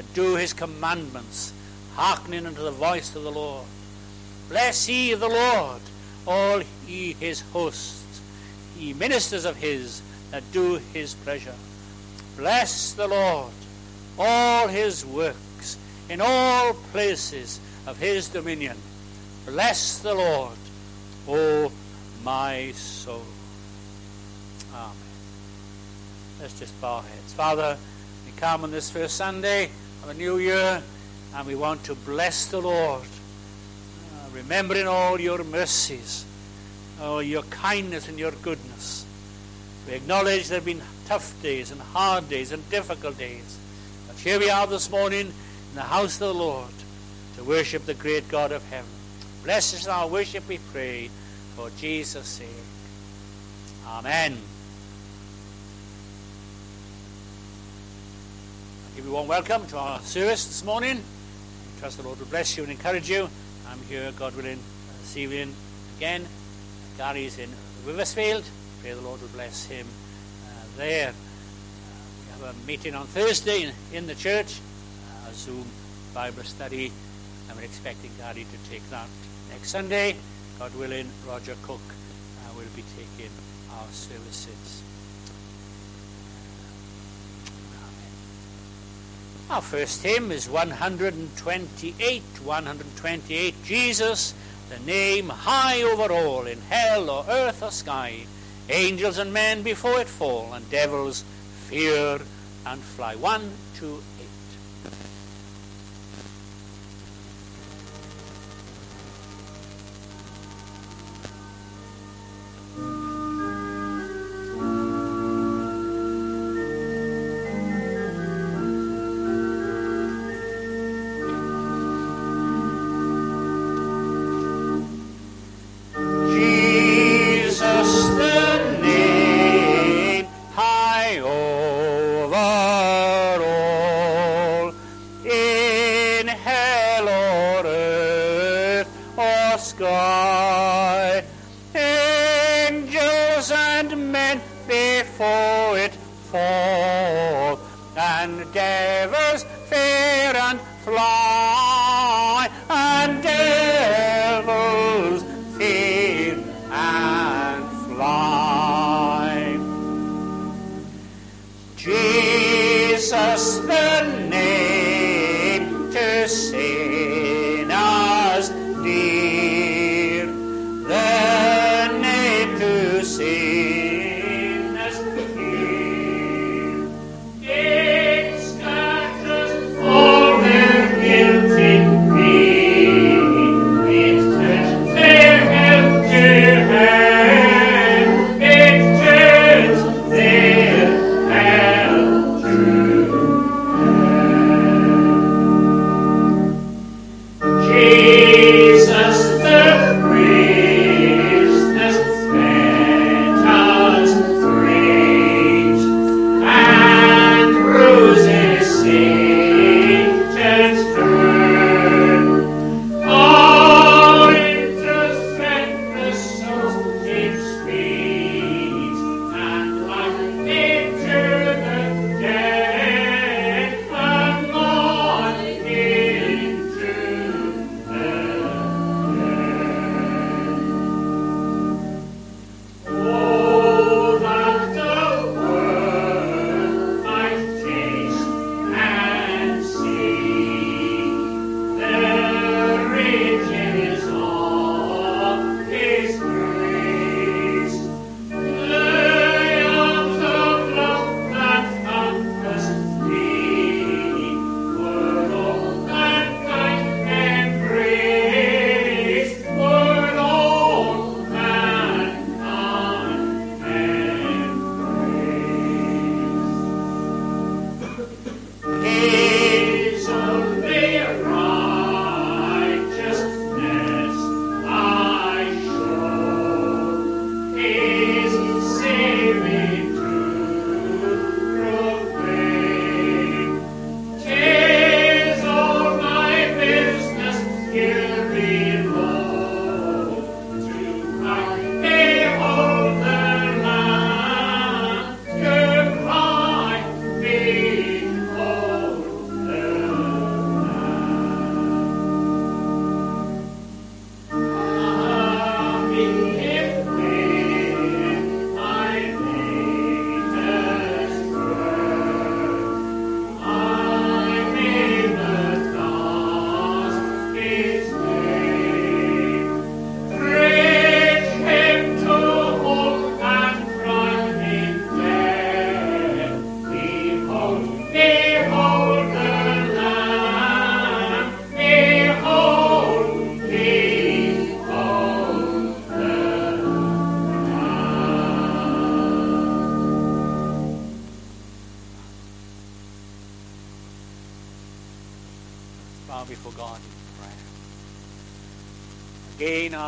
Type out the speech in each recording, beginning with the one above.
that do his commandments, hearkening unto the voice of the Lord. Bless ye the Lord, all ye his hosts, ye ministers of his that do his pleasure. Bless the Lord, all his works, in all places of his dominion. Bless the Lord, O my soul. Amen. Let's just bow our heads. Father, we come on this first Sunday of a new year, and we want to bless the Lord, uh, remembering all your mercies, all your kindness and your goodness. We acknowledge there have been tough days and hard days and difficult days. But here we are this morning in the house of the Lord to worship the great God of heaven. Bless us in our worship, we pray, for Jesus' sake. Amen. Give you one welcome to our service this morning. I trust the Lord will bless you and encourage you. I'm here, God willing, this evening again. Gary's in Riversfield. Pray the Lord will bless him uh, there. Uh, we have a meeting on Thursday in, in the church, uh, a Zoom Bible study, we're expecting Gary to take that next Sunday. God willing, Roger Cook uh, will be taking our services. Our first hymn is 128. 128. Jesus, the name high over all, in hell or earth or sky. Angels and men before it fall, and devils fear and fly. One, two, Jesus the name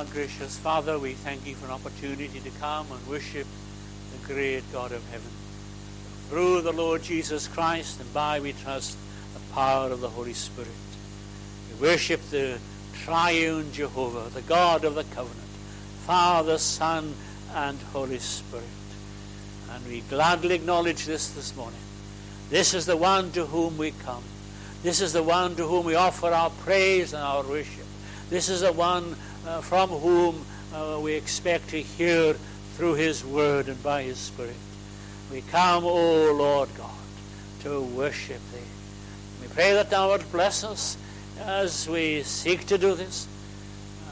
our gracious Father, we thank you for an opportunity to come and worship the great God of heaven. Through the Lord Jesus Christ and by, we trust, the power of the Holy Spirit. We worship the triune Jehovah, the God of the covenant, Father, Son, and Holy Spirit. And we gladly acknowledge this this morning. This is the one to whom we come. This is the one to whom we offer our praise and our worship. This is the one from whom uh, we expect to hear through his word and by his spirit. We come, O Lord God, to worship thee. We pray that thou wilt bless us as we seek to do this.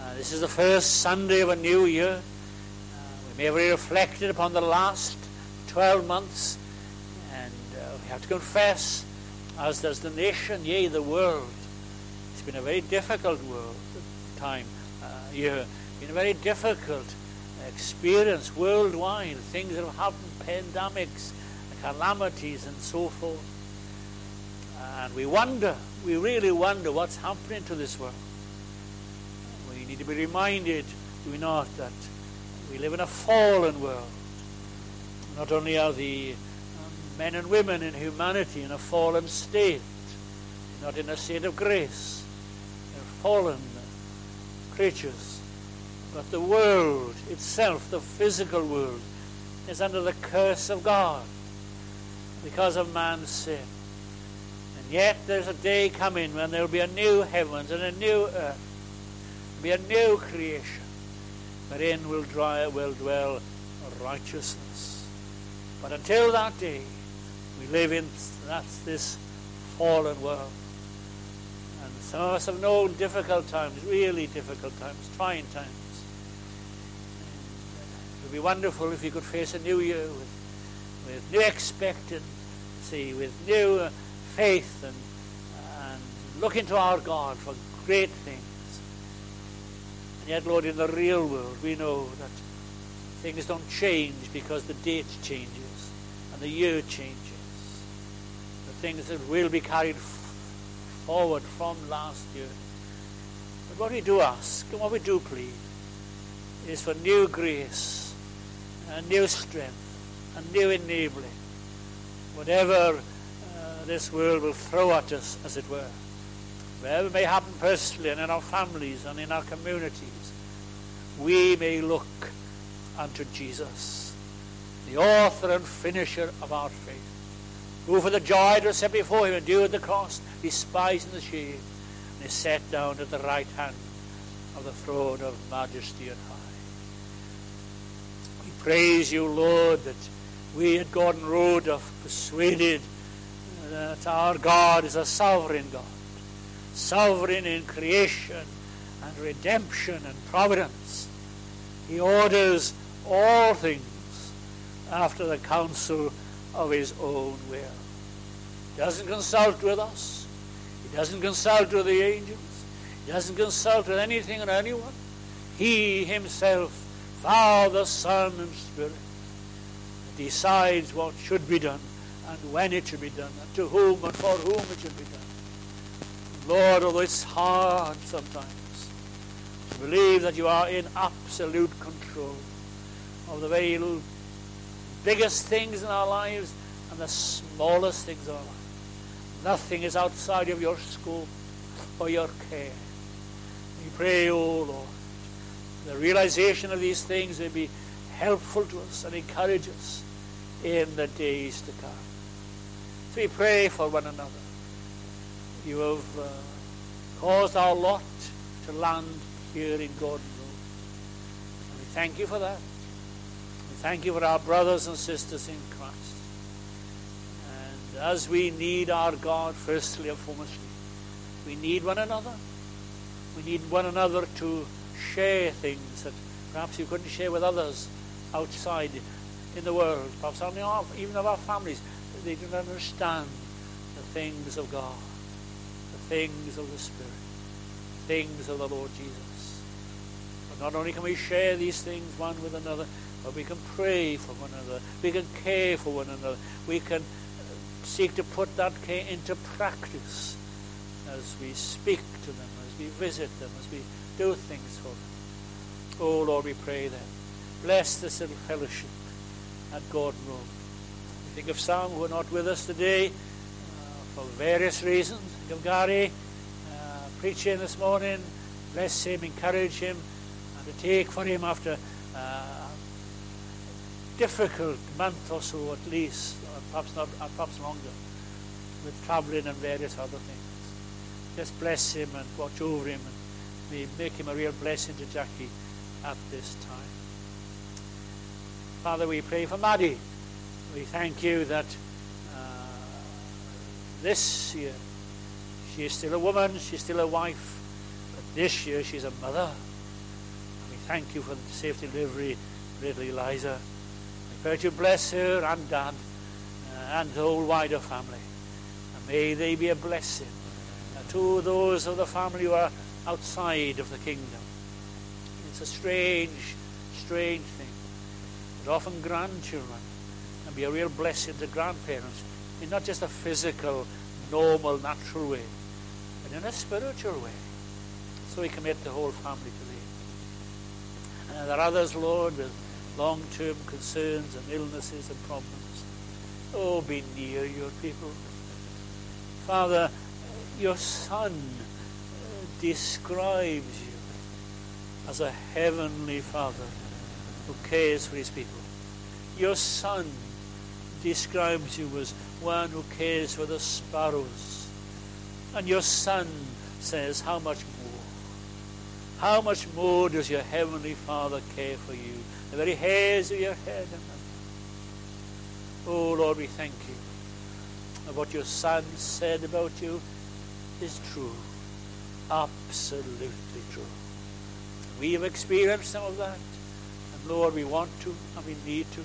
Uh, this is the first Sunday of a new year. Uh, we may have reflected upon the last 12 months, and uh, we have to confess, as does the nation, yea, the world. It's been a very difficult world time, year, been a very difficult experience worldwide. Things that have happened, pandemics, calamities, and so forth. And we wonder, we really wonder what's happening to this world. We need to be reminded, do we not, that we live in a fallen world. Not only are the um, men and women in humanity in a fallen state, not in a state of grace. They're fallen creatures. But the world itself, the physical world, is under the curse of God because of man's sin. And yet there's a day coming when there will be a new heavens and a new earth, be a new creation, wherein will, dry, will dwell righteousness. But until that day, we live in that's this fallen world. Some of us have known difficult times, really difficult times, trying times. It would be wonderful if you could face a new year with, with new expectancy, with new uh, faith, and, and look into our God for great things. And yet, Lord, in the real world, we know that things don't change because the date changes and the year changes. The things that will be carried forward from last year. But what we do ask, and what we do plead, is for new grace and new strength and new enabling. Whatever uh, this world will throw at us, as it were. Whatever may happen personally and in our families and in our communities, we may look unto Jesus, the author and finisher of our faith, who for the joy that was set before him endured the cross, despising the shame, and is set down at the right hand of the throne of majesty and high. We praise you, Lord, that we at Gordon Road have persuaded uh, that our God is a sovereign God, sovereign in creation and redemption and providence. He orders all things after the counsel of his own will. He doesn't consult with us. He doesn't consult with the angels. He doesn't consult with anything or anyone. He himself, Father, Son, and Spirit, decides what should be done and when it should be done and to whom and for whom it should be done. Lord, although it's hard sometimes to believe that you are in absolute control of the very biggest things in our lives and the smallest things in our lives. Nothing is outside of your scope or your care. We pray, O oh Lord, the realization of these things may be helpful to us and encourage us in the days to come. So we pray for one another. You have uh, caused our lot to land here in Gordon Road. And we thank you for that. We thank you for our brothers and sisters in As we need our God, firstly and foremost, we need one another. We need one another to share things that perhaps you couldn't share with others outside in the world, perhaps even of our families. They don't understand the things of God, the things of the Spirit, the things of the Lord Jesus. But not only can we share these things one with another, but we can pray for one another. We can care for one another. We can seek to put that care into practice as we speak to them, as we visit them, as we do things for them. Oh Lord, we pray that. Bless this little fellowship at Gordon Road. We think of some who are not with us today uh, for various reasons. Think of Gary uh, preaching this morning. Bless him, encourage him, and to take for him after uh, a difficult month or so at least, perhaps, not, or perhaps longer, with travelling and various other things. Just bless him and watch over him and make him a real blessing to Jackie at this time. Father, we pray for Maddie. We thank you that uh, this year she is still a woman, she's still a wife, but this year she's a mother. And we thank you for the safe delivery little Eliza. We pray you bless her and Dad uh, and the whole wider family. And may they be a blessing to those of the family who are outside of the kingdom. It's a strange, strange thing. But often grandchildren can be a real blessing to grandparents in not just a physical, normal, natural way, but in a spiritual way. So we commit the whole family to thee. And there are others, Lord, with long-term concerns and illnesses and problems. Oh, be near your people. Father, your Son uh, describes you as a heavenly Father who cares for his people. Your Son describes you as one who cares for the sparrows. And your Son says, How much more? How much more does your Heavenly Father care for you? The very hairs of your head. Oh Lord, we thank you. And what your Son said about you is true. Absolutely true. We have experienced some of that. And Lord, we want to and we need to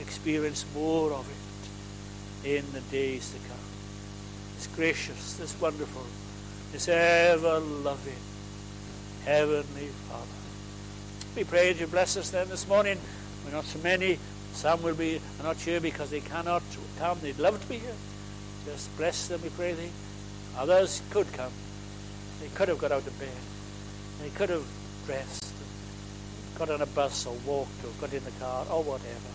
experience more of it in the days to come. This gracious, this wonderful, this ever loving Heavenly Father. We pray that you bless us then this morning. We're not so many. Some will be not here because they cannot come. They'd love to be here. Just bless them, we pray thee. Others could come. They could have got out of bed. They could have dressed, got on a bus or walked or got in the car or whatever.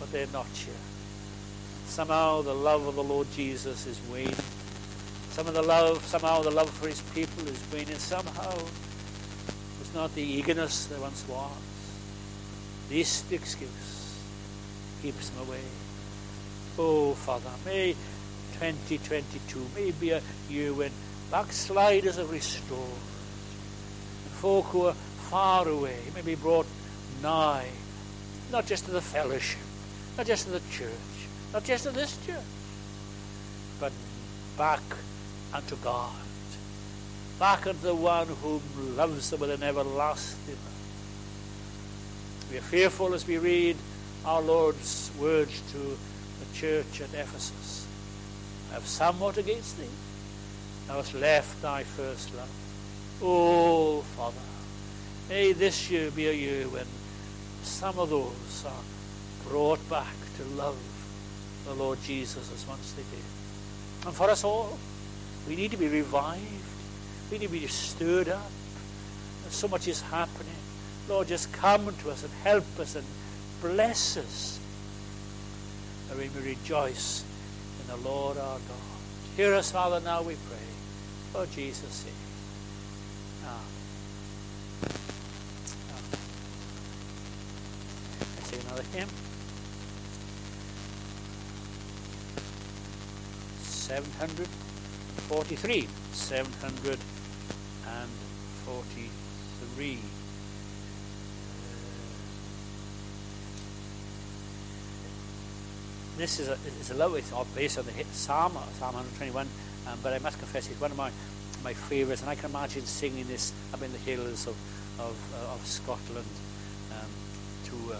But they're not here. Somehow the love of the Lord Jesus is waning. Some of the love, somehow the love for his people is waning. Somehow it's not the eagerness there once was. Least excuse keeps them away. Oh, Father, may 2022 may be a year when backsliders are restored. And folk who are far away may be brought nigh, not just to the fellowship, not just to the church, not just to this church, but back unto God, back unto the one who loves them with an everlasting love. We are fearful as we read our Lord's words to the church at Ephesus. I have somewhat against thee thou hast left thy first love. Oh, Father, may this year be a year when some of those are brought back to love the Lord Jesus as once they did. And for us all, we need to be revived. We need to be stirred up. so much is happening. Lord, just come to us and help us and bless us. That we may rejoice in the Lord our God. Hear us, Father, now we pray. For Jesus' sake. Amen. Amen. Let's another hymn. 743. 743. This is a, it's a little it's based on the hit Psalm, Psalm 121, um, but I must confess it's one of my my favourites, and I can imagine singing this up in the hills of of, uh, of Scotland um, to uh,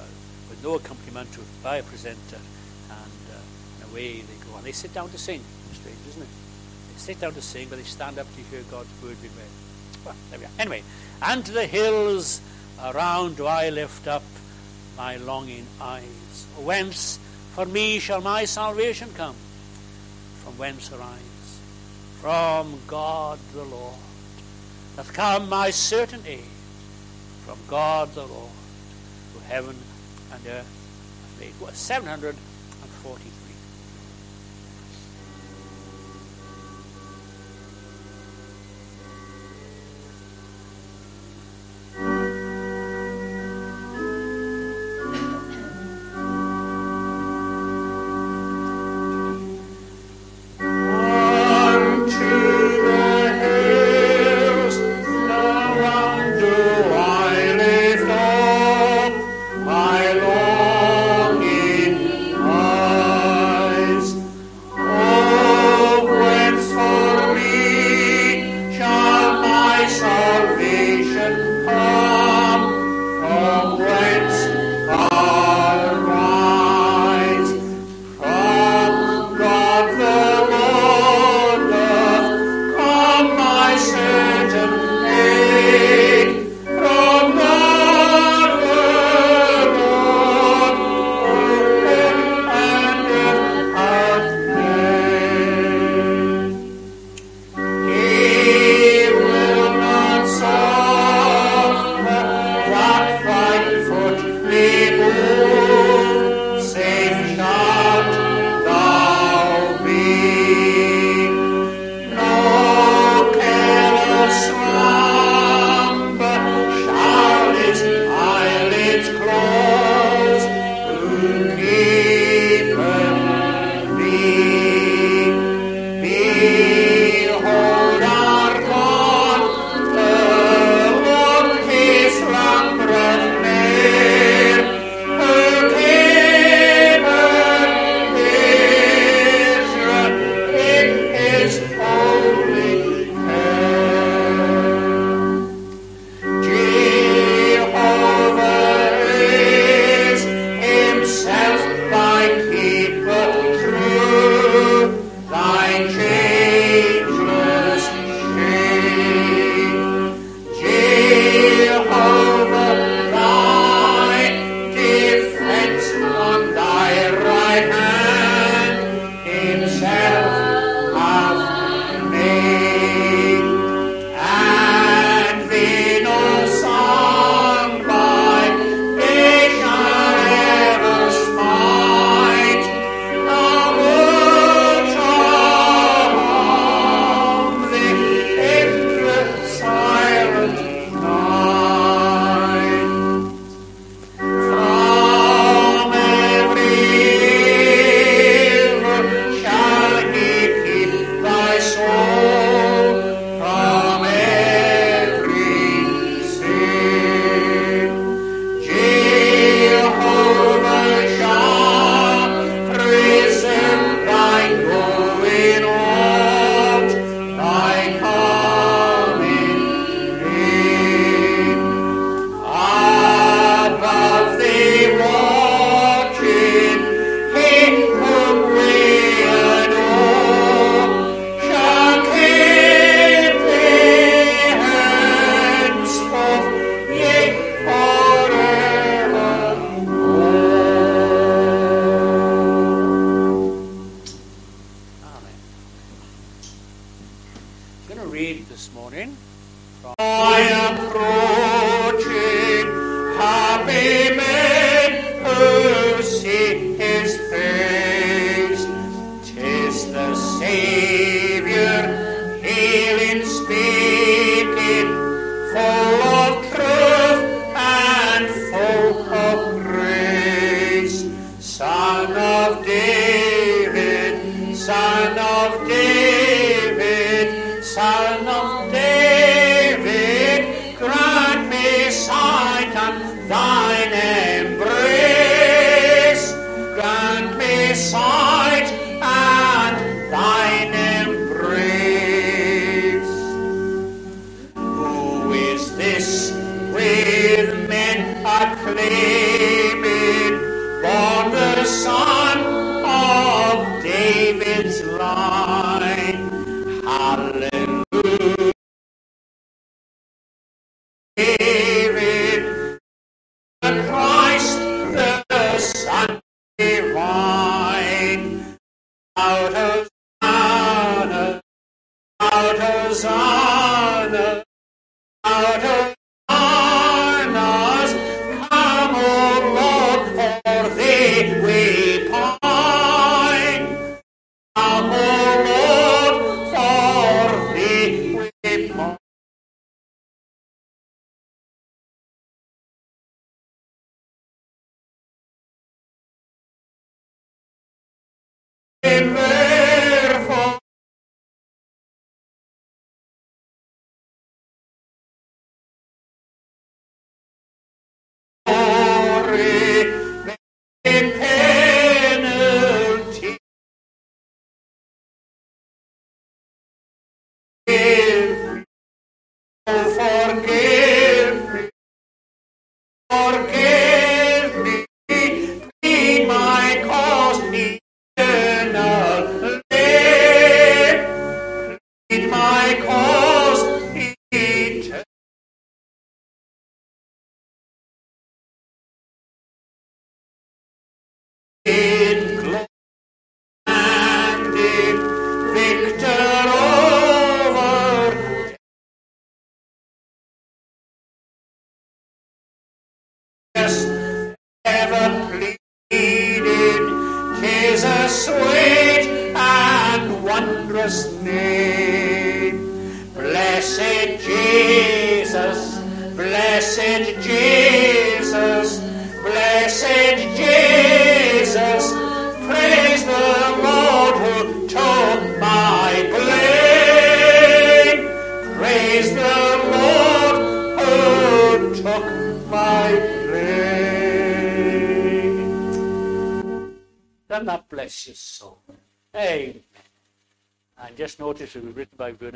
with no accompaniment to by a precentor, and, uh, away they go, and they sit down to sing. Strange, isn't it? They sit down to sing, but they stand up to hear God's word being read. Well, there we are. Anyway, and to the hills around do I lift up my longing eyes, whence for me shall my salvation come. From whence arise? From God the Lord. Hath come my certain aid. From God the Lord, to heaven and earth made. 740. read this morning.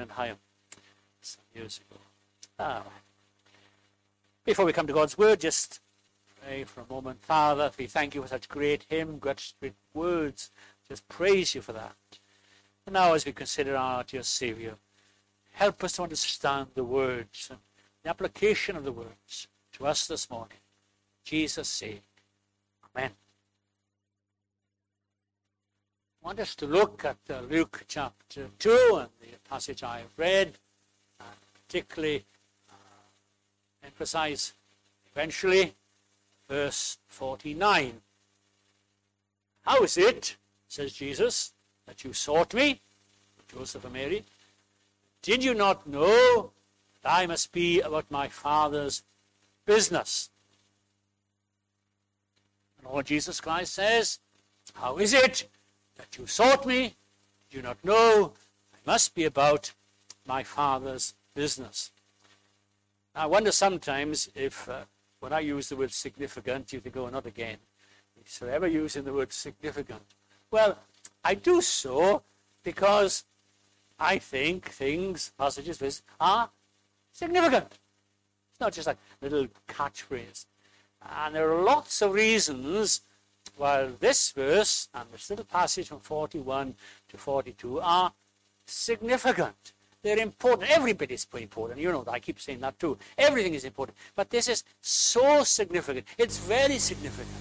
By some years ago. Before we come to God's Word, just pray for a moment. Father, we thank you for such great hymn, great words. Just praise you for that. And now as we consider our dear Saviour, help us to understand the words and the application of the words to us this morning. Jesus' sake. Amen. I want us to look at uh, Luke chapter 2 and the passage I have read, and particularly uh, emphasize eventually verse 49. How is it, says Jesus, that you sought me, Joseph and Mary? Did you not know that I must be about my Father's business? And Lord Jesus Christ says, How is it that you sought me? do not know I must be about my Father's business? I wonder sometimes if uh, when I use the word significant, you think, oh, not again. So ever using the word significant? Well, I do so because I think things, passages, are significant. It's not just a little catchphrase. And there are lots of reasons why this verse and this little passage from 41 to 42 are significant. They're important. Every bit is important. You know, I keep saying that too. Everything is important. But this is so significant. It's very significant.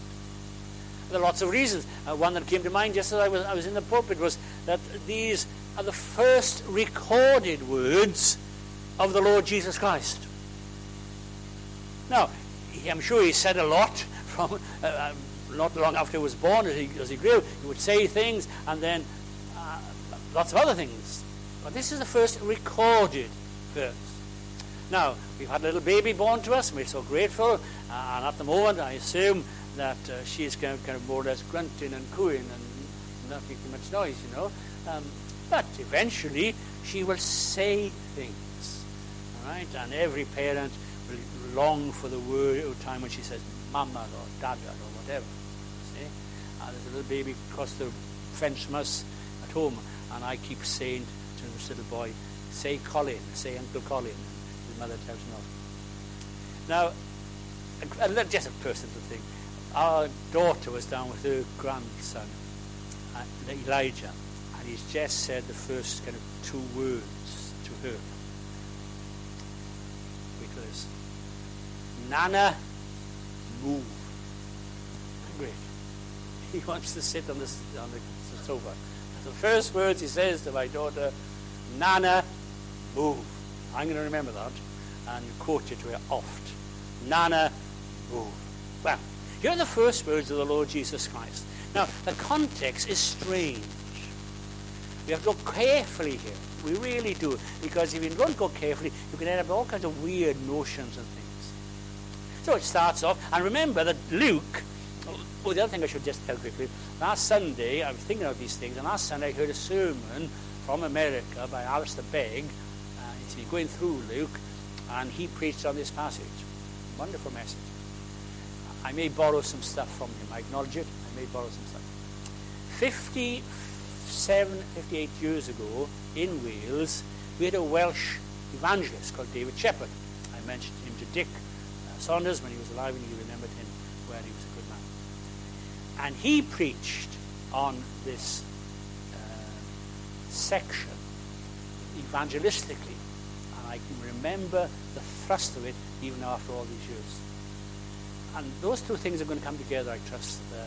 There are lots of reasons. Uh, one that came to mind just as I was, I was in the pulpit was that these are the first recorded words of the Lord Jesus Christ. Now, I'm sure he said a lot from uh, not long after he was born, as he, as he grew. He would say things and then uh, lots of other things. But this is the first recorded verse. Now, we've had a little baby born to us, and we're so grateful. Uh, and at the moment, I assume that uh, she's kind of, kind of more or less grunting and cooing and not making much noise, you know. Um, but eventually, she will say things. All right? And every parent will long for the word or time when she says mama or dada or whatever. Uh, there's a little baby across the French from at home, and I keep saying to this little boy, say Colin, say Uncle Colin. And his mother tells no. Now, a, a, just a personal thing. Our daughter was down with her grandson, uh, Elijah, and he's just said the first kind of two words to her. For. Nana, move. He wants to sit on the, on the sofa. The first words he says to my daughter, Nana, move. I'm going to remember that and quote it to her oft. Nana, move. Well, here are the first words of the Lord Jesus Christ. Now, the context is strange. We have to go carefully here. We really do. Because if you don't go carefully, you can end up with all kinds of weird notions and things. So it starts off, and remember that Luke Oh, the other thing I should just tell quickly. Last Sunday, I was thinking of these things, and last Sunday I heard a sermon from America by Alistair Begg. Uh, he's been going through Luke, and he preached on this passage. Wonderful message. I may borrow some stuff from him. I acknowledge it. I may borrow some stuff. 57, 58 years ago in Wales, we had a Welsh evangelist called David Shepherd. I mentioned him to Dick uh, Saunders when he was alive, and he remembered him when he was. And he preached on this uh, section evangelistically. And I can remember the thrust of it even after all these years. And those two things are going to come together, I trust, uh,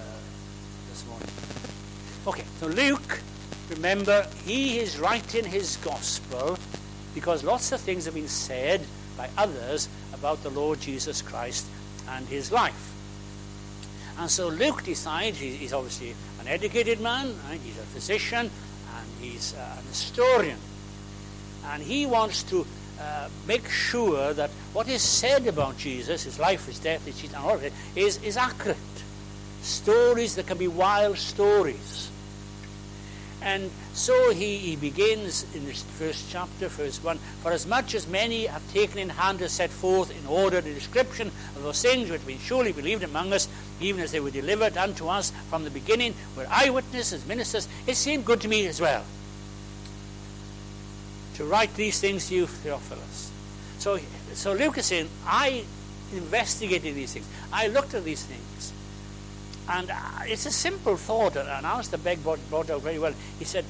this morning. Okay, so Luke, remember, he is writing his gospel because lots of things have been said by others about the Lord Jesus Christ and his life. And so Luke decides, he's obviously an educated man, right? he's a physician, and he's uh, an historian. And he wants to uh, make sure that what is said about Jesus, his life, his death, his and all of it, is, is accurate. Stories that can be wild stories. And so he, he begins in this first chapter, verse 1 For as much as many have taken in hand to set forth in order the description of those things which have been surely believed among us, even as they were delivered unto us from the beginning, were eyewitnesses, ministers, it seemed good to me as well to write these things to you, Theophilus. So, so Luke is saying, I investigated these things. I looked at these things. And uh, it's a simple thought, and Alistair Begg brought, brought out very well. He said,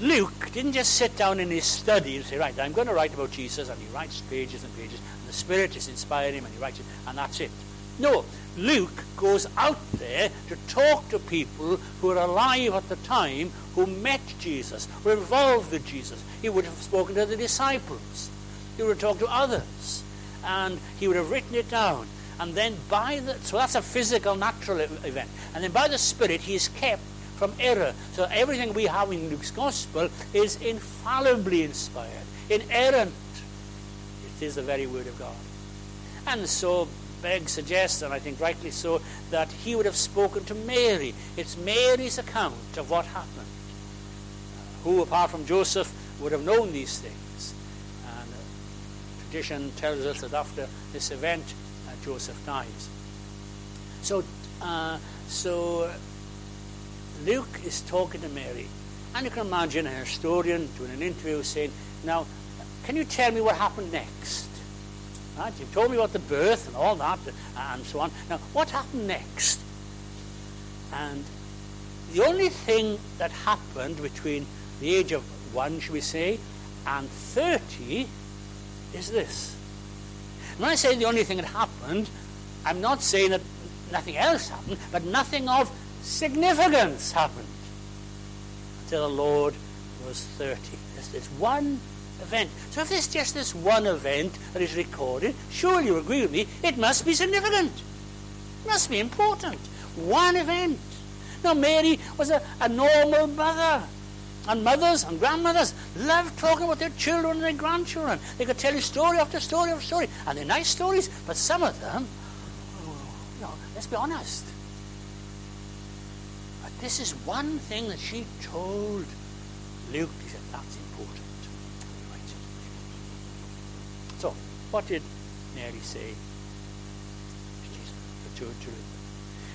Luke didn't just sit down in his study and say, right, I'm going to write about Jesus, and he writes pages and pages, and the Spirit is inspiring him, and he writes it, and that's it. No, Luke goes out there to talk to people who are alive at the time who met Jesus, were involved with Jesus. He would have spoken to the disciples. He would have talked to others. And he would have written it down. And then by the, so that's a physical, natural event. And then by the Spirit, he is kept from error. So everything we have in Luke's Gospel is infallibly inspired, inerrant. It is the very Word of God. And so Begg suggests, and I think rightly so, that he would have spoken to Mary. It's Mary's account of what happened. Uh, who, apart from Joseph, would have known these things? And uh, tradition tells us that after this event, uh, Joseph dies. So, uh, so Luke is talking to Mary. And you can imagine a historian doing an interview saying, Now, can you tell me what happened next? Right? You've told me about the birth and all that and so on. Now, what happened next? And the only thing that happened between the age of one, should we say, and 30 is this. When I say the only thing that happened, I'm not saying that nothing else happened, but nothing of significance happened until the Lord was 30. There's, there's one event. So if there's just this one event that is recorded, surely you agree with me, it must be significant. It must be important. One event. Now, Mary was a, a normal mother. And mothers and grandmothers loved talking about their children and their grandchildren. They could tell you story after story after story. And they're nice stories, but some of them, oh, you know, let's be honest. This is one thing that she told Luke. He said, that's important. So, what did Mary say to, to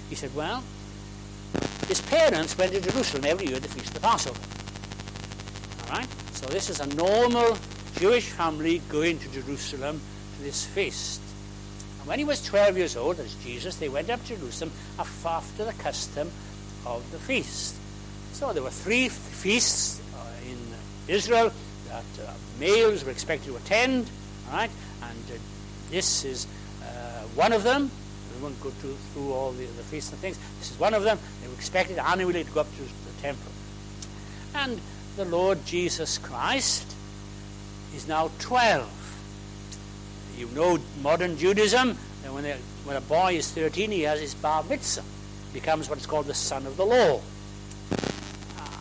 He said, well, his parents went to Jerusalem every year to feast the Passover. All right? So this is a normal Jewish family going to Jerusalem to this feast. And when he was 12 years old, as Jesus, they went up to Jerusalem after the custom of the feast. So there were three feasts uh, in Israel that uh, males were expected to attend. Right? And uh, this is uh, one of them. We won't go through, through all the, the feasts and things. This is one of them. They were expected annually to go up to the temple. And the Lord Jesus Christ is now 12. You know modern Judaism, when, when a boy is 13, he has his bar mitzvah. Becomes what's called the son of the law.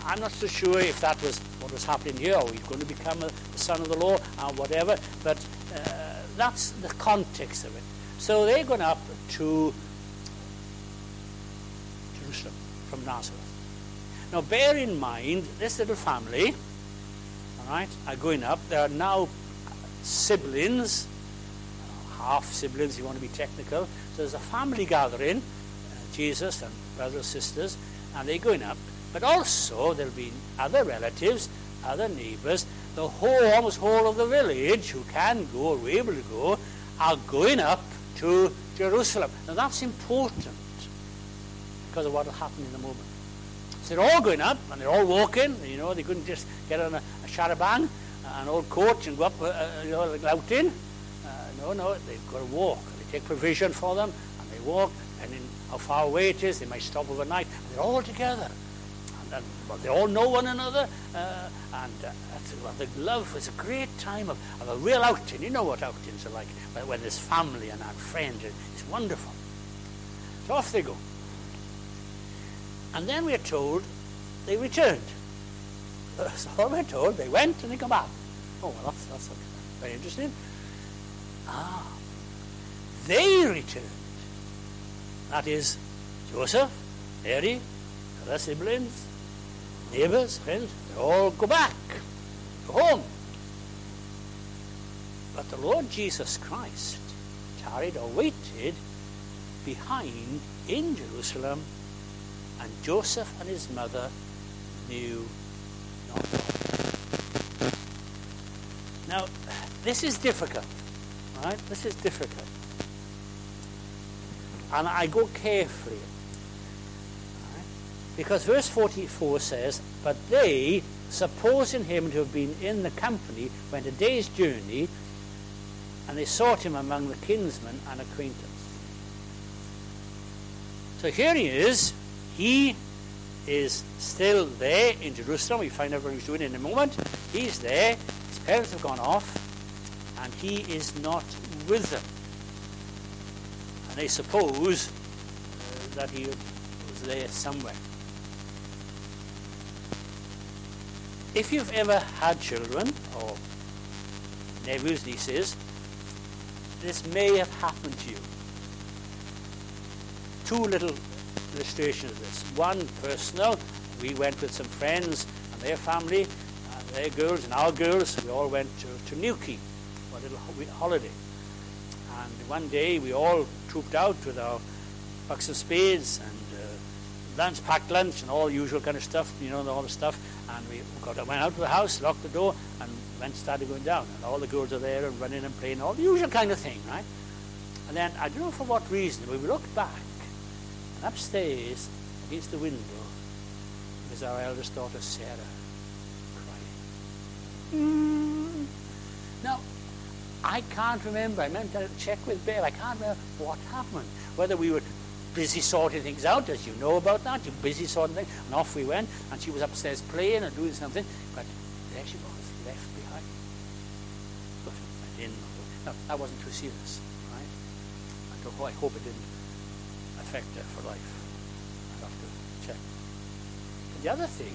I'm not so sure if that was what was happening here, or he's going to become the son of the law, or whatever, but uh, that's the context of it. So they're going up to Jerusalem from Nazareth. Now, bear in mind, this little family, all right, are going up. There are now siblings, half siblings, you want to be technical. So there's a family gathering, uh, Jesus and brothers, and sisters, and they're going up. But also there'll be other relatives, other neighbours, the whole, almost whole of the village who can go or able to go are going up to Jerusalem. Now that's important because of what will happen in the moment. So they're all going up and they're all walking. You know, they couldn't just get on a, a charabanc, an old coach and go up, uh, uh you know, like Loughton. Uh, no, no, they've got to walk. They take provision for them and they walk. And in how far away it is, they might stop overnight. They're all together and well, they all know one another, uh, and uh, well, the love is a great time of, of a real outing. You know what outings are like when, when there's family and friends. It's wonderful. So off they go. And then we're told they returned. So we're told. They went and they come back. Oh, well, that's, that's very interesting. Ah, they returned. That is, Joseph, Mary, other siblings, neighbors, friends, they all go back, go home. But the Lord Jesus Christ tarried or waited behind in Jerusalem, and Joseph and his mother knew not. Now, this is difficult, right? This is difficult. And I go carefully. Right? Because verse 44 says, But they, supposing him to have been in the company, went a day's journey, and they sought him among the kinsmen and acquaintance. So here he is. He is still there in Jerusalem. We find out what he's doing in a moment. He's there. His parents have gone off, and he is not with them. And they suppose uh, that he was there somewhere. If you've ever had children, or nephews, nieces, this may have happened to you. Two little illustrations of this. One personal, we went with some friends and their family, and their girls and our girls. We all went to, to Newquay for a little holiday. And one day we all trooped out with our bucks of spades and uh, lunch, packed lunch, and all the usual kind of stuff, you know, all the stuff. And we got went out to the house, locked the door, and went started going down. And all the girls are there and running and playing, all the usual kind of thing, right? And then I don't know for what reason, we looked back, and upstairs against the window was our eldest daughter Sarah crying. Mm. I can't remember. I meant to check with Bill. I can't remember what happened. Whether we were busy sorting things out, as you know about that. You're busy sorting things. And off we went. And she was upstairs playing and doing something. But there she was, left behind. But I didn't know. No, that wasn't too serious, right? I, I hope it didn't affect her for life. I'd have to check. And the other thing,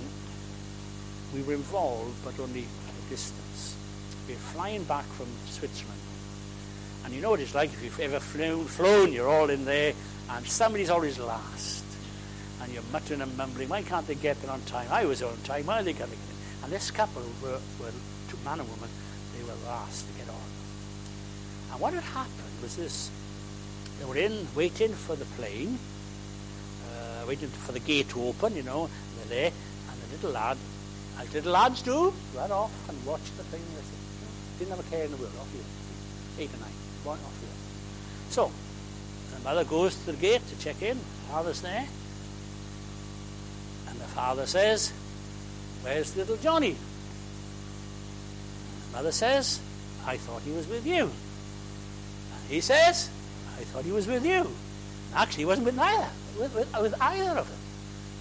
we were involved, but only at a distance. We were flying back from Switzerland. And you know what it's like if you've ever flown, flown you're all in there, and somebody's always last. And you're muttering and mumbling, why can't they get there on time? I was on time, why are they going to? And this couple were, were man and woman, they were last to get on. And what had happened was this. They were in, waiting for the plane, uh, waiting for the gate to open, you know, they're there, and the little lad, as little lads do, ran off and watched the plane. Didn't have a care in the world, off here. Eight or nine, one off here. So, the mother goes to the gate to check in, father's there, and the father says, Where's little Johnny? The mother says, I thought he was with you. And he says, I thought he was with you. Actually, he wasn't with neither, with, with, with either of them.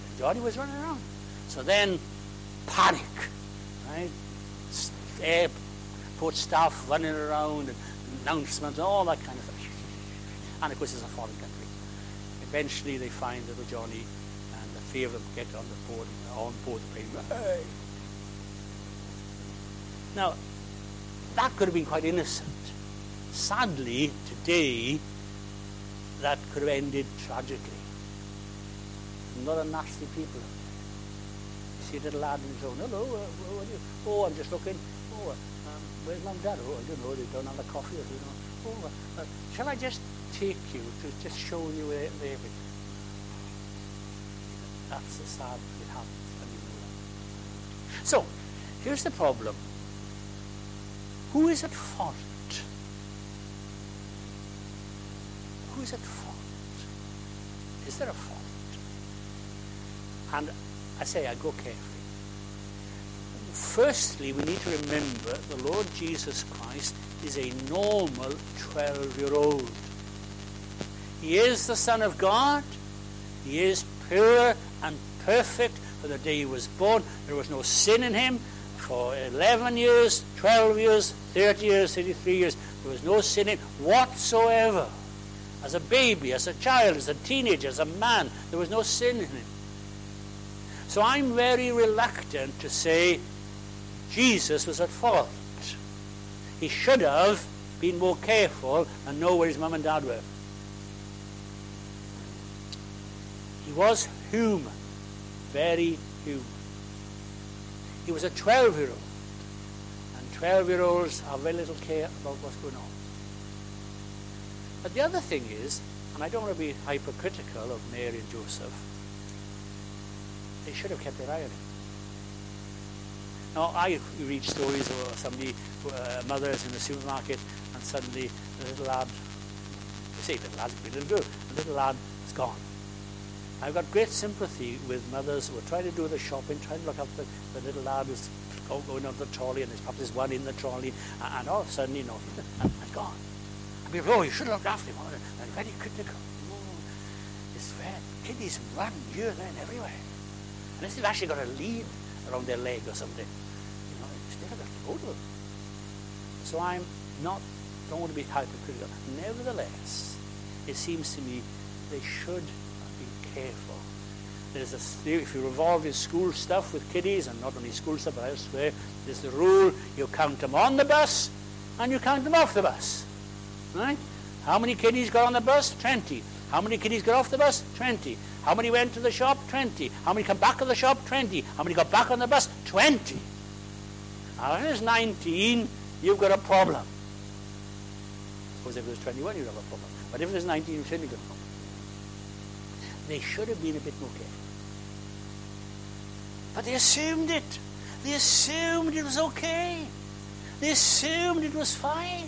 And Johnny was running around. So then, panic, right? Airport staff running around, and announcements, and all that kind of stuff. And of course, it's a foreign country. Eventually, they find little Johnny, and the three of them get on the board, and on board the plane. Hey. Now, that could have been quite innocent. Sadly, today, that could have ended tragically. Not a nasty people. You see a little lad in his own, hello, uh, are you? Oh, I'm just looking. Oh, um, where's mum dad? Oh, I don't know, they don't have a coffee you know. Oh, uh, shall I just take you to just show you where they? That's the sad it happens you know. So, here's the problem. Who is at fault? Who is at fault? Is there a fault? And I say I go carefully. Firstly, we need to remember the Lord Jesus Christ is a normal 12 year old. He is the Son of God. He is pure and perfect for the day he was born. There was no sin in him. For 11 years, 12 years, 30 years, 33 years, there was no sin in whatsoever. As a baby, as a child, as a teenager, as a man, there was no sin in him. So I'm very reluctant to say Jesus was at fault. He should have been more careful and know where his mum and dad were. He was human, very human. He was a 12 year old, and 12 year olds have very little care about what's going on. But the other thing is, and I don't want to be hypercritical of Mary and Joseph, they should have kept their eye on him. Now, I read stories of somebody, uh, mothers in the supermarket, and suddenly the little lad, they say little lad's a little girl, the little lad is gone. I've got great sympathy with mothers who are trying to do the shopping, trying to look after the, little lad who's going on the trolley, and there's probably there's one in the trolley, and, and all of a sudden, you know, and gone. And people, oh, you should have looked after him. And very critical. Oh, it's fair. Kiddies run here, there, and everywhere. Unless they've actually got a lead around their leg or something, So I'm not, don't want to be hypercritical. Nevertheless, it seems to me they should be careful. There's a, if you're involved in school stuff with kiddies, and not only school stuff but elsewhere, there's the rule you count them on the bus and you count them off the bus. Right? How many kiddies got on the bus? 20. How many kiddies got off the bus? 20. How many went to the shop? 20. How many come back to the shop? 20. How many got back on the bus? 20. Now, if it's 19, you've got a problem. Suppose if it was 21, you'd have a problem. But if it was 19, you've certainly got a problem. They should have been a bit more careful. But they assumed it. They assumed it was okay. They assumed it was fine.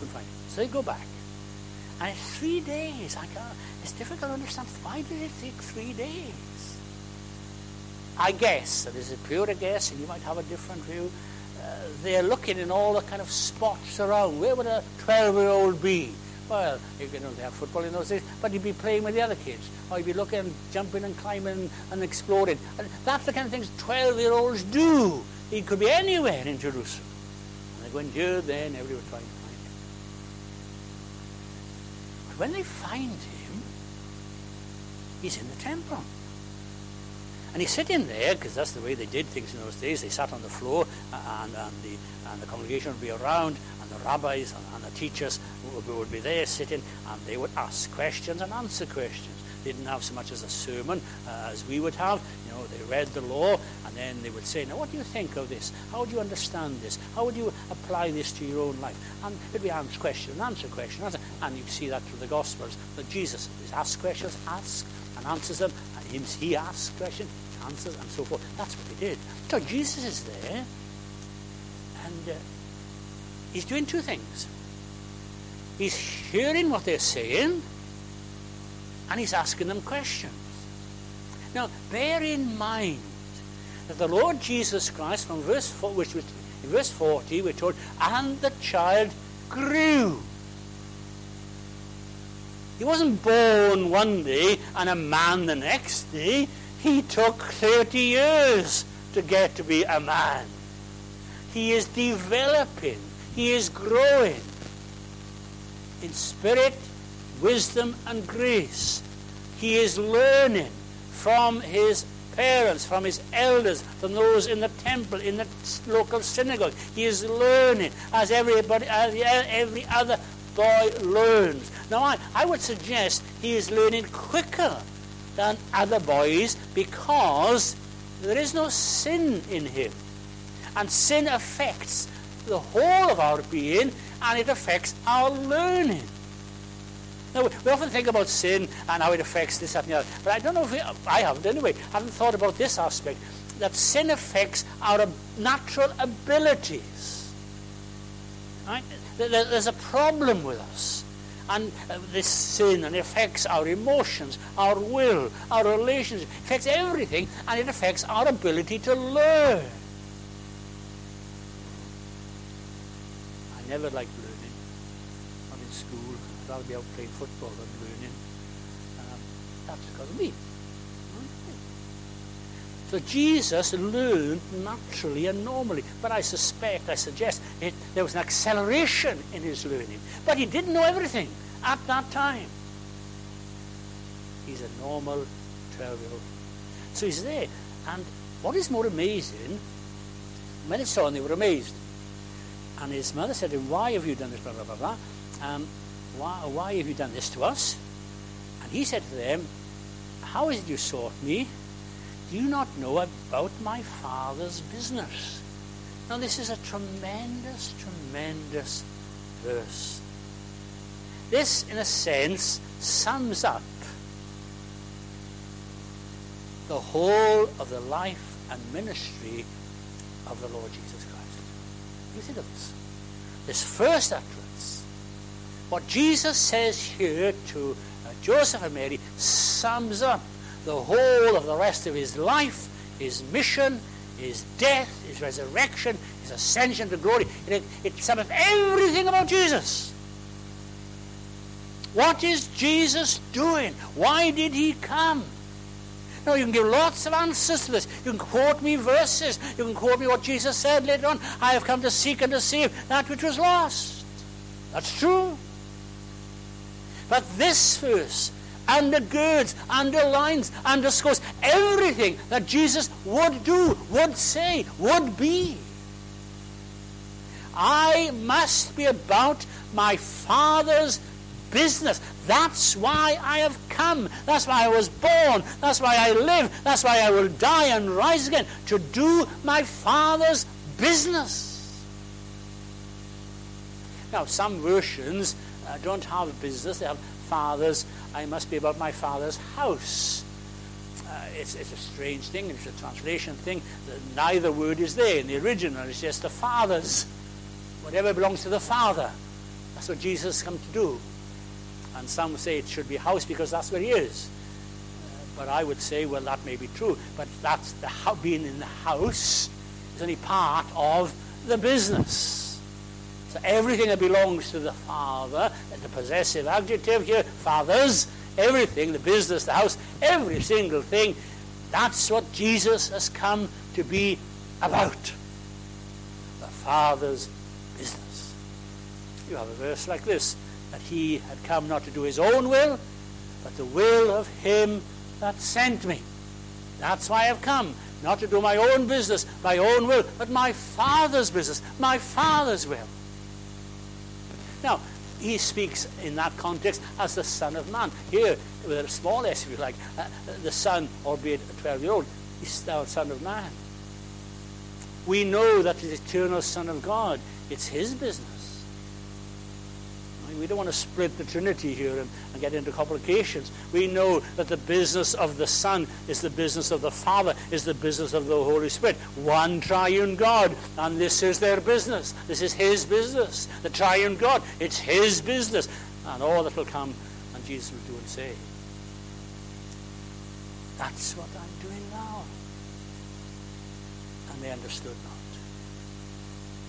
couldn't find it. So they go back. And three days. I can't, it's difficult to understand. Why did it take three days? I guess, and this is pure guess, and you might have a different view uh, they're looking in all the kind of spots around. Where would a 12 year old be? Well, you know, they have football in those days, but he'd be playing with the other kids. Or he'd be looking, jumping and climbing and exploring. And that's the kind of things 12 year olds do. He could be anywhere in Jerusalem. And they go in here, there, and everywhere trying to find him. But when they find him, he's in the temple. And he's in there, because that's the way they did things in those days. They sat on the floor, and, and, the, and the congregation would be around, and the rabbis and, and the teachers would, would, be there sitting, and they would ask questions and answer questions. They didn't have so much as a sermon uh, as we would have. You know, they read the law, and then they would say, now what do you think of this? How would you understand this? How would you apply this to your own life? And it'd be answer question, answer question, answer. And you see that through the Gospels, that Jesus is asked questions, asks, and answers them, he asks questions, answers, and so forth. That's what he did. So Jesus is there, and uh, he's doing two things. He's hearing what they're saying, and he's asking them questions. Now, bear in mind that the Lord Jesus Christ, from verse 4, which was in verse 40, we're told, and the child grew. He wasn't born one day and a man the next day. He took 30 years to get to be a man. He is developing. He is growing in spirit, wisdom, and grace. He is learning from his parents, from his elders, from those in the temple, in the local synagogue. He is learning as everybody, as every other boy learns. Now, I, I would suggest he is learning quicker than other boys because there is no sin in him. And sin affects the whole of our being and it affects our learning. Now, we often think about sin and how it affects this, that, and the other. But I don't know if we, I haven't anyway, I haven't thought about this aspect that sin affects our natural abilities. Right? There's a problem with us. And uh, this sin and affects our emotions, our will, our relationships, it affects everything, and it affects our ability to learn. I never liked learning. Not in school. I'd rather be out playing football than learning. Um, that's because of me. So Jesus learned naturally and normally. But I suspect, I suggest, it, there was an acceleration in his learning. But he didn't know everything at that time. He's a normal 12 year old. So he's there. And what is more amazing, when they saw him, they were amazed. And his mother said to him, Why have you done this? Blah, blah, blah, blah. Um, why, why have you done this to us? And he said to them, How is it you sought me? Do you not know about my father's business? Now, this is a tremendous, tremendous verse. This, in a sense, sums up the whole of the life and ministry of the Lord Jesus Christ. You think of this. This first utterance, what Jesus says here to uh, Joseph and Mary, sums up the whole of the rest of his life, his mission, his death, his resurrection, his ascension to glory. It, it sums up everything about Jesus. What is Jesus doing? Why did he come? No, you can give lots of answers to this. You can quote me verses. You can quote me what Jesus said later on. I have come to seek and to save that which was lost. That's true. But this verse undergirds, underlines, underscores everything that Jesus would do, would say, would be. I must be about my Father's business. That's why I have come. That's why I was born. That's why I live. That's why I will die and rise again to do my Father's business. Now, some versions uh, don't have business, they have Father's. I must be about my Father's house. Uh, it's, it's, a strange thing, it's a translation thing. Neither word is there in the original, it's just the Father's. Whatever belongs to the Father. That's what Jesus come to do. And some say it should be house because that's where he is. Uh, but I would say, well, that may be true. But that's the being in the house is only part of the business. So everything that belongs to the father, the possessive adjective here, fathers, everything, the business, the house, every single thing, that's what Jesus has come to be about. The Father's business. You have a verse like this that he had come not to do his own will, but the will of him that sent me. That's why I've come. Not to do my own business, my own will, but my Father's business, my Father's will. Now, he speaks in that context as the Son of Man. Here, with a small s, if you like, uh, the Son, albeit a 12 year old, is still Son of Man. We know that the eternal Son of God, it's his business. We don't want to split the Trinity here and, and, get into complications. We know that the business of the Son is the business of the Father, is the business of the Holy Spirit. One triune God, and this is their business. This is His business. The triune God, it's His business. And all that will come, and Jesus will do and say. That's what I'm doing now. And they understood not.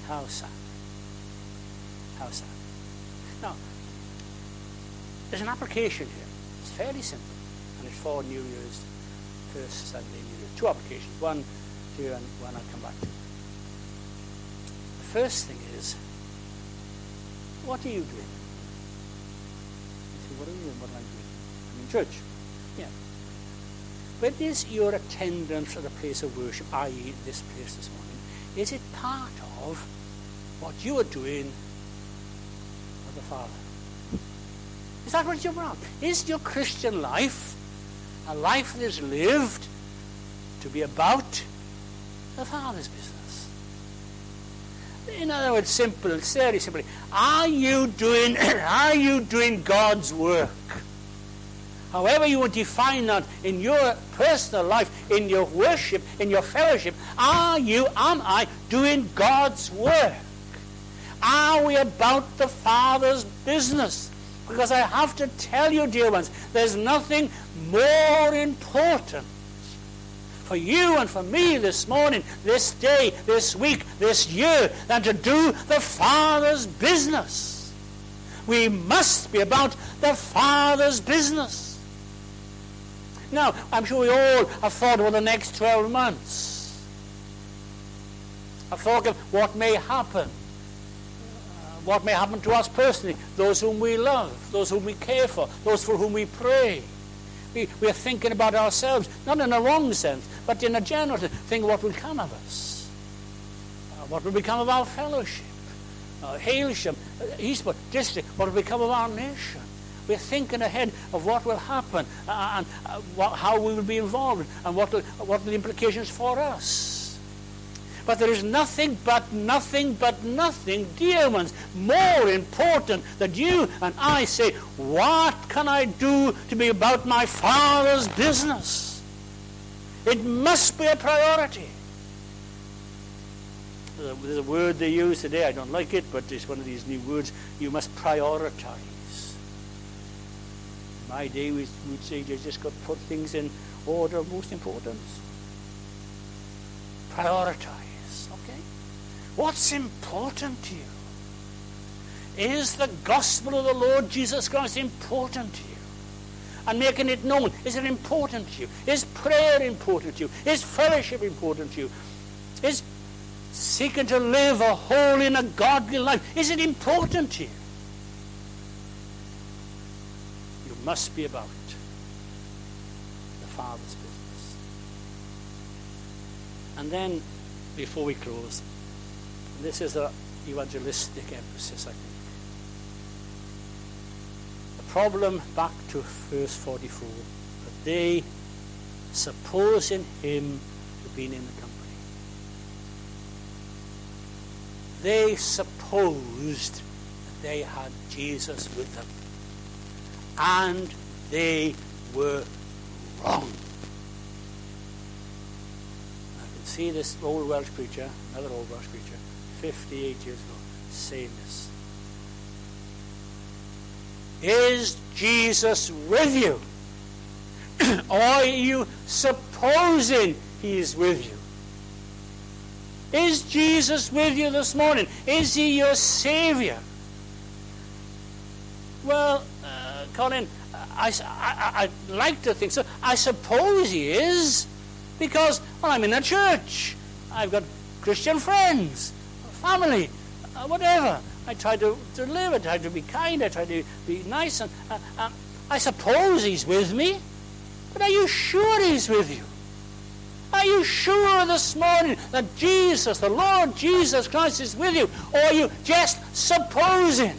How sad. How sad. There's an application here. It's fairly simple, and it's for New Year's, first Sunday New Year. Two applications, one here and one I'll come back to. The first thing is, what are you doing? You say, what are you doing? What am I doing? I'm in church. Yeah. But is your attendance at a place of worship, i.e., this place this morning, is it part of what you are doing of the Father. Is that what you're about? Is your Christian life a life that is lived to be about the Father's business? In other words, simple, very simply, are you doing are you doing God's work? However you would define that in your personal life, in your worship, in your fellowship, are you, am I, doing God's work? Are we about the Father's business? Because I have to tell you, dear ones, there's nothing more important for you and for me this morning, this day, this week, this year, than to do the Father's business. We must be about the Father's business. Now, I'm sure we all have thought about the next 12 months. I've thought of what may happen what may happen to us personally, those whom we love, those whom we care for, those for whom we pray. We, we are thinking about ourselves, not in a wrong sense, but in a general sense. Think what will come of us. Uh, what will become of our fellowship? Uh, Hailsham, uh, Eastbourne, district, what will become of our nation? We're thinking ahead of what will happen uh, and uh, what, how we will be involved and what, will, what are the implications for us. But there is nothing but nothing but nothing, dear ones, more important that you and I say, What can I do to be about my Father's business? It must be a priority. There's a word they use today, I don't like it, but it's one of these new words. You must prioritize. In my day, we would say you just got to put things in order of most importance. Prioritize. What's important to you? Is the gospel of the Lord Jesus Christ important to you? And making it known, is it important to you? Is prayer important to you? Is fellowship important to you? Is seeking to live a holy and a godly life, is it important to you? You must be about it. the Father's business. And then, before we close, this is an evangelistic emphasis, I think. The problem, back to verse 44, that they, supposing him to be in the company, they supposed that they had Jesus with them. And they were wrong. I can see this old Welsh preacher, another old Welsh preacher, 58 years ago saying this. Is Jesus with you? are you supposing he is with you? Is Jesus with you this morning? Is he your Savior? Well, uh, Colin, I, I, I'd like to think so. I suppose he is because, well, I'm in a church. I've got Christian friends family, uh, whatever. I try to, to live, I try to be kind, I try to be nice. And uh, uh, I suppose he's with me, but are you sure he's with you? Are you sure this morning that Jesus, the Lord Jesus Christ, is with you? Or are you just supposing?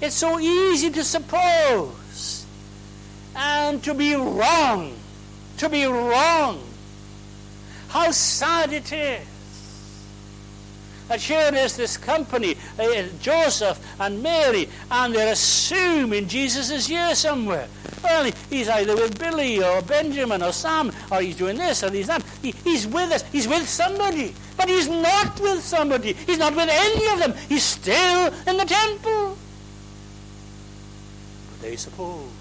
It's so easy to suppose and to be wrong. To be wrong. How sad it is that here is this company, uh, Joseph and Mary, and they're assuming Jesus is here somewhere. Well, he's either with Billy or Benjamin or Sam, or he's doing this or he's that. He, he's with us. He's with somebody. But he's not with somebody. He's not with any of them. He's still in the temple. But they suppose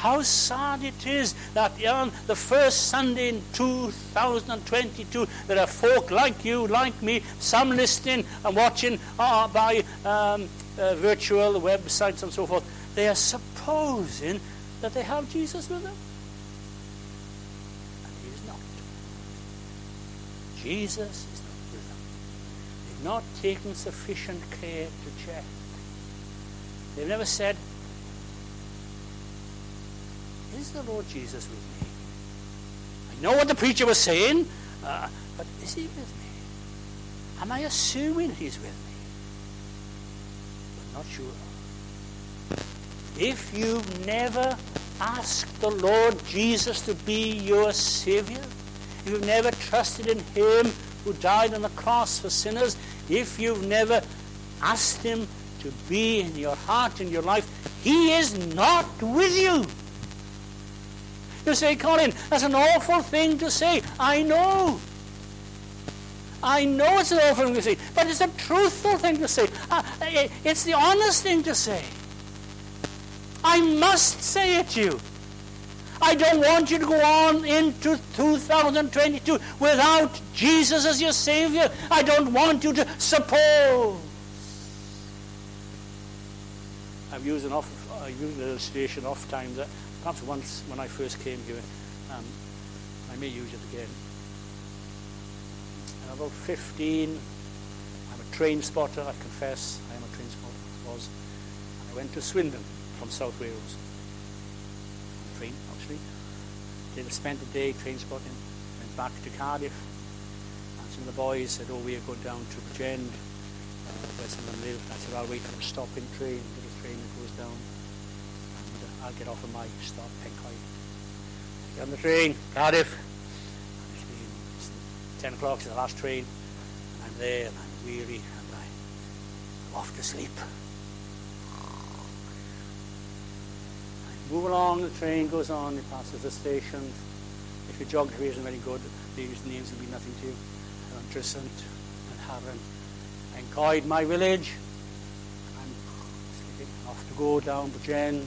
how sad it is that on the first Sunday in 2022, there are folk like you, like me, some listening and watching uh, by um, uh, virtual websites and so forth. They are supposing that they have Jesus with them. And he is not. Jesus is not with them. They've not taken sufficient care to check. They've never said, is the Lord Jesus with me? I know what the preacher was saying, uh, but is he with me? Am I assuming he's with me? But not sure. If you've never asked the Lord Jesus to be your Savior, if you've never trusted in Him who died on the cross for sinners, if you've never asked Him to be in your heart, in your life, He is not with you. You say, Colin, that's an awful thing to say. I know. I know it's an awful thing to say, but it's a truthful thing to say. Uh, it's the honest thing to say. I must say it to you. I don't want you to go on into 2022 without Jesus as your Savior. I don't want you to suppose. I've used an, off, uh, used an illustration oft times perhaps once when I first came here. Um, I may use it again. I'm about 15. I'm a train spotter, I confess. I am a train spotter, was. I went to Swindon. from South Wales. Train, actually. They spent the day train spotting, went back to Cardiff. And some of the boys said, oh, we're going down to Bridgend, uh, where some of them live. I said, I'll wait for a stopping train, little train that goes down. I'll get off at my stop, Pencoed. Get on the train, Cardiff. it's It's 10 o'clock, it's the last train. I'm there, and I'm weary, and I'm off to sleep. I Move along, the train goes on, it passes the stations. If your geography isn't very good, these names will be nothing to you. And Harran and Coed, my village. I'm sleeping off to go down Bridgend,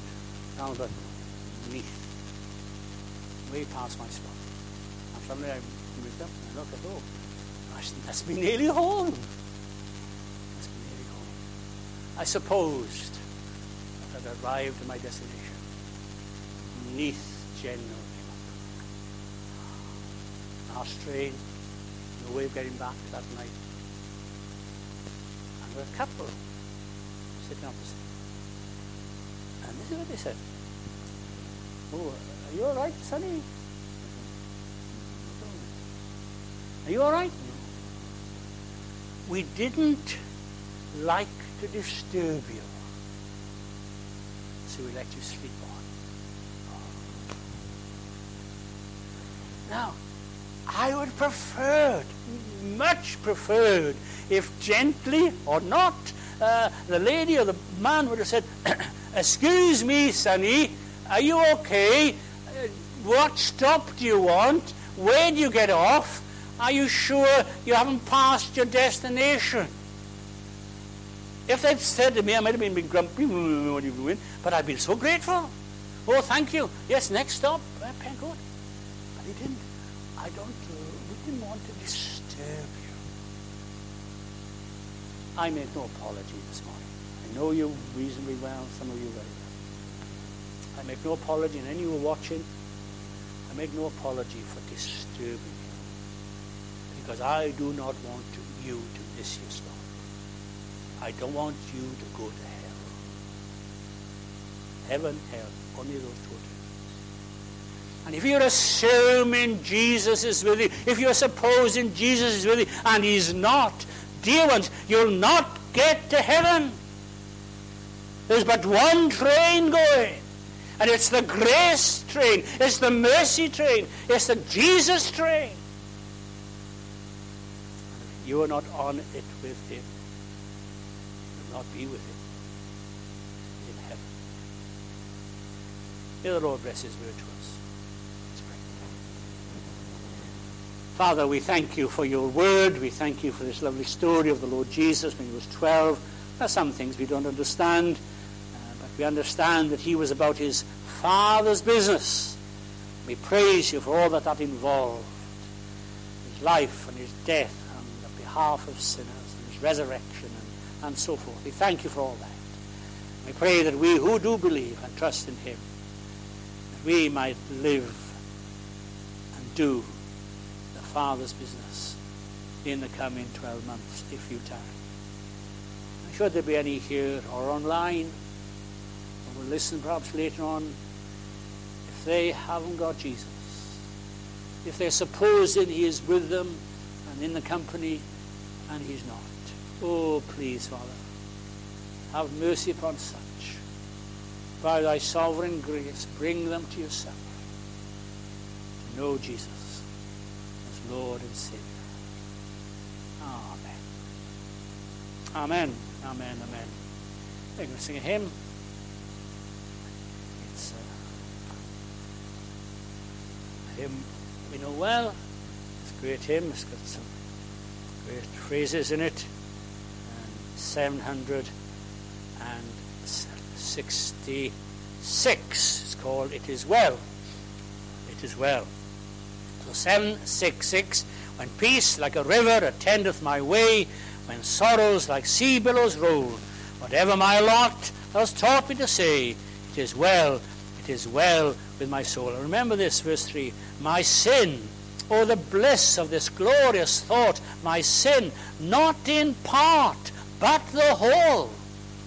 down the Neath, way past my stop. And suddenly I moved up and I look at, oh, that's me nearly home. That's me nearly home. I supposed that I'd arrived at my destination. Neath General came up. Last train, no way of getting back that night. And a couple sitting opposite. This is what they said. Oh, are you all right, Sonny? Are you all right? We didn't like to disturb you, so we let you sleep on. Now, I would preferred, much preferred, if gently or not, uh, the lady or the man would have said, Excuse me, Sonny, are you okay? Uh, what stop do you want? Where do you get off? Are you sure you haven't passed your destination? If they'd said to me, I might have been, grumpy? But I'd been so grateful. Oh, thank you. Yes, next stop, uh, Pencoed. But he didn't. I don't, uh, we didn't want to disturb you. I make no apology this morning. Know you reasonably well, some of you very well. I make no apology, and any of you watching, I make no apology for disturbing you. Because I do not want to, you to miss your stop. I don't want you to go to hell. Heaven, hell, only those two things. And if you're assuming Jesus is with you, if you're supposing Jesus is with you, and he's not, dear ones, you'll not get to heaven. There's but one train going. And it's the grace train. It's the mercy train. It's the Jesus train. If you are not on it with him, you'll not be with him in heaven. May the Lord bless his word to us. Father, we thank you for your word. We thank you for this lovely story of the Lord Jesus when he was 12. There are some things we don't understand, we understand that he was about his Father's business. We praise you for all that that involved his life and his death on behalf of sinners, and his resurrection, and, and so forth. We thank you for all that. We pray that we who do believe and trust in him, that we might live and do the Father's business in the coming 12 months, if you tarry. Should there be any here or online, will listen perhaps later on, if they haven't got Jesus, if they're supposing he is with them and in the company and he's not, oh, please, Father, have mercy upon such. By thy sovereign grace, bring them to yourself to know Jesus. As Lord and Savior. Amen. Amen. Amen. Amen. We're going to sing a hymn. It's a hymn we know well. It's a great hymn. It's got some great phrases in it. And 766. It's called It Is Well. It Is Well. So 766, when peace like a river attendeth my way, when sorrows like sea billows roll, whatever my lot has taught me to say, it is well, it is well with my soul. Remember this, verse 3 My sin, oh, the bliss of this glorious thought, my sin, not in part, but the whole,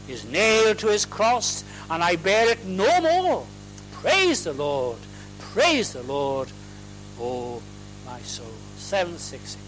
is nailed to his cross and I bear it no more. Praise the Lord. Praise the Lord, oh, my soul. 766.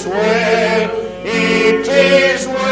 Is well, it is well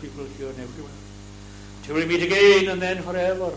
people here and everywhere. Till we meet again and then forever.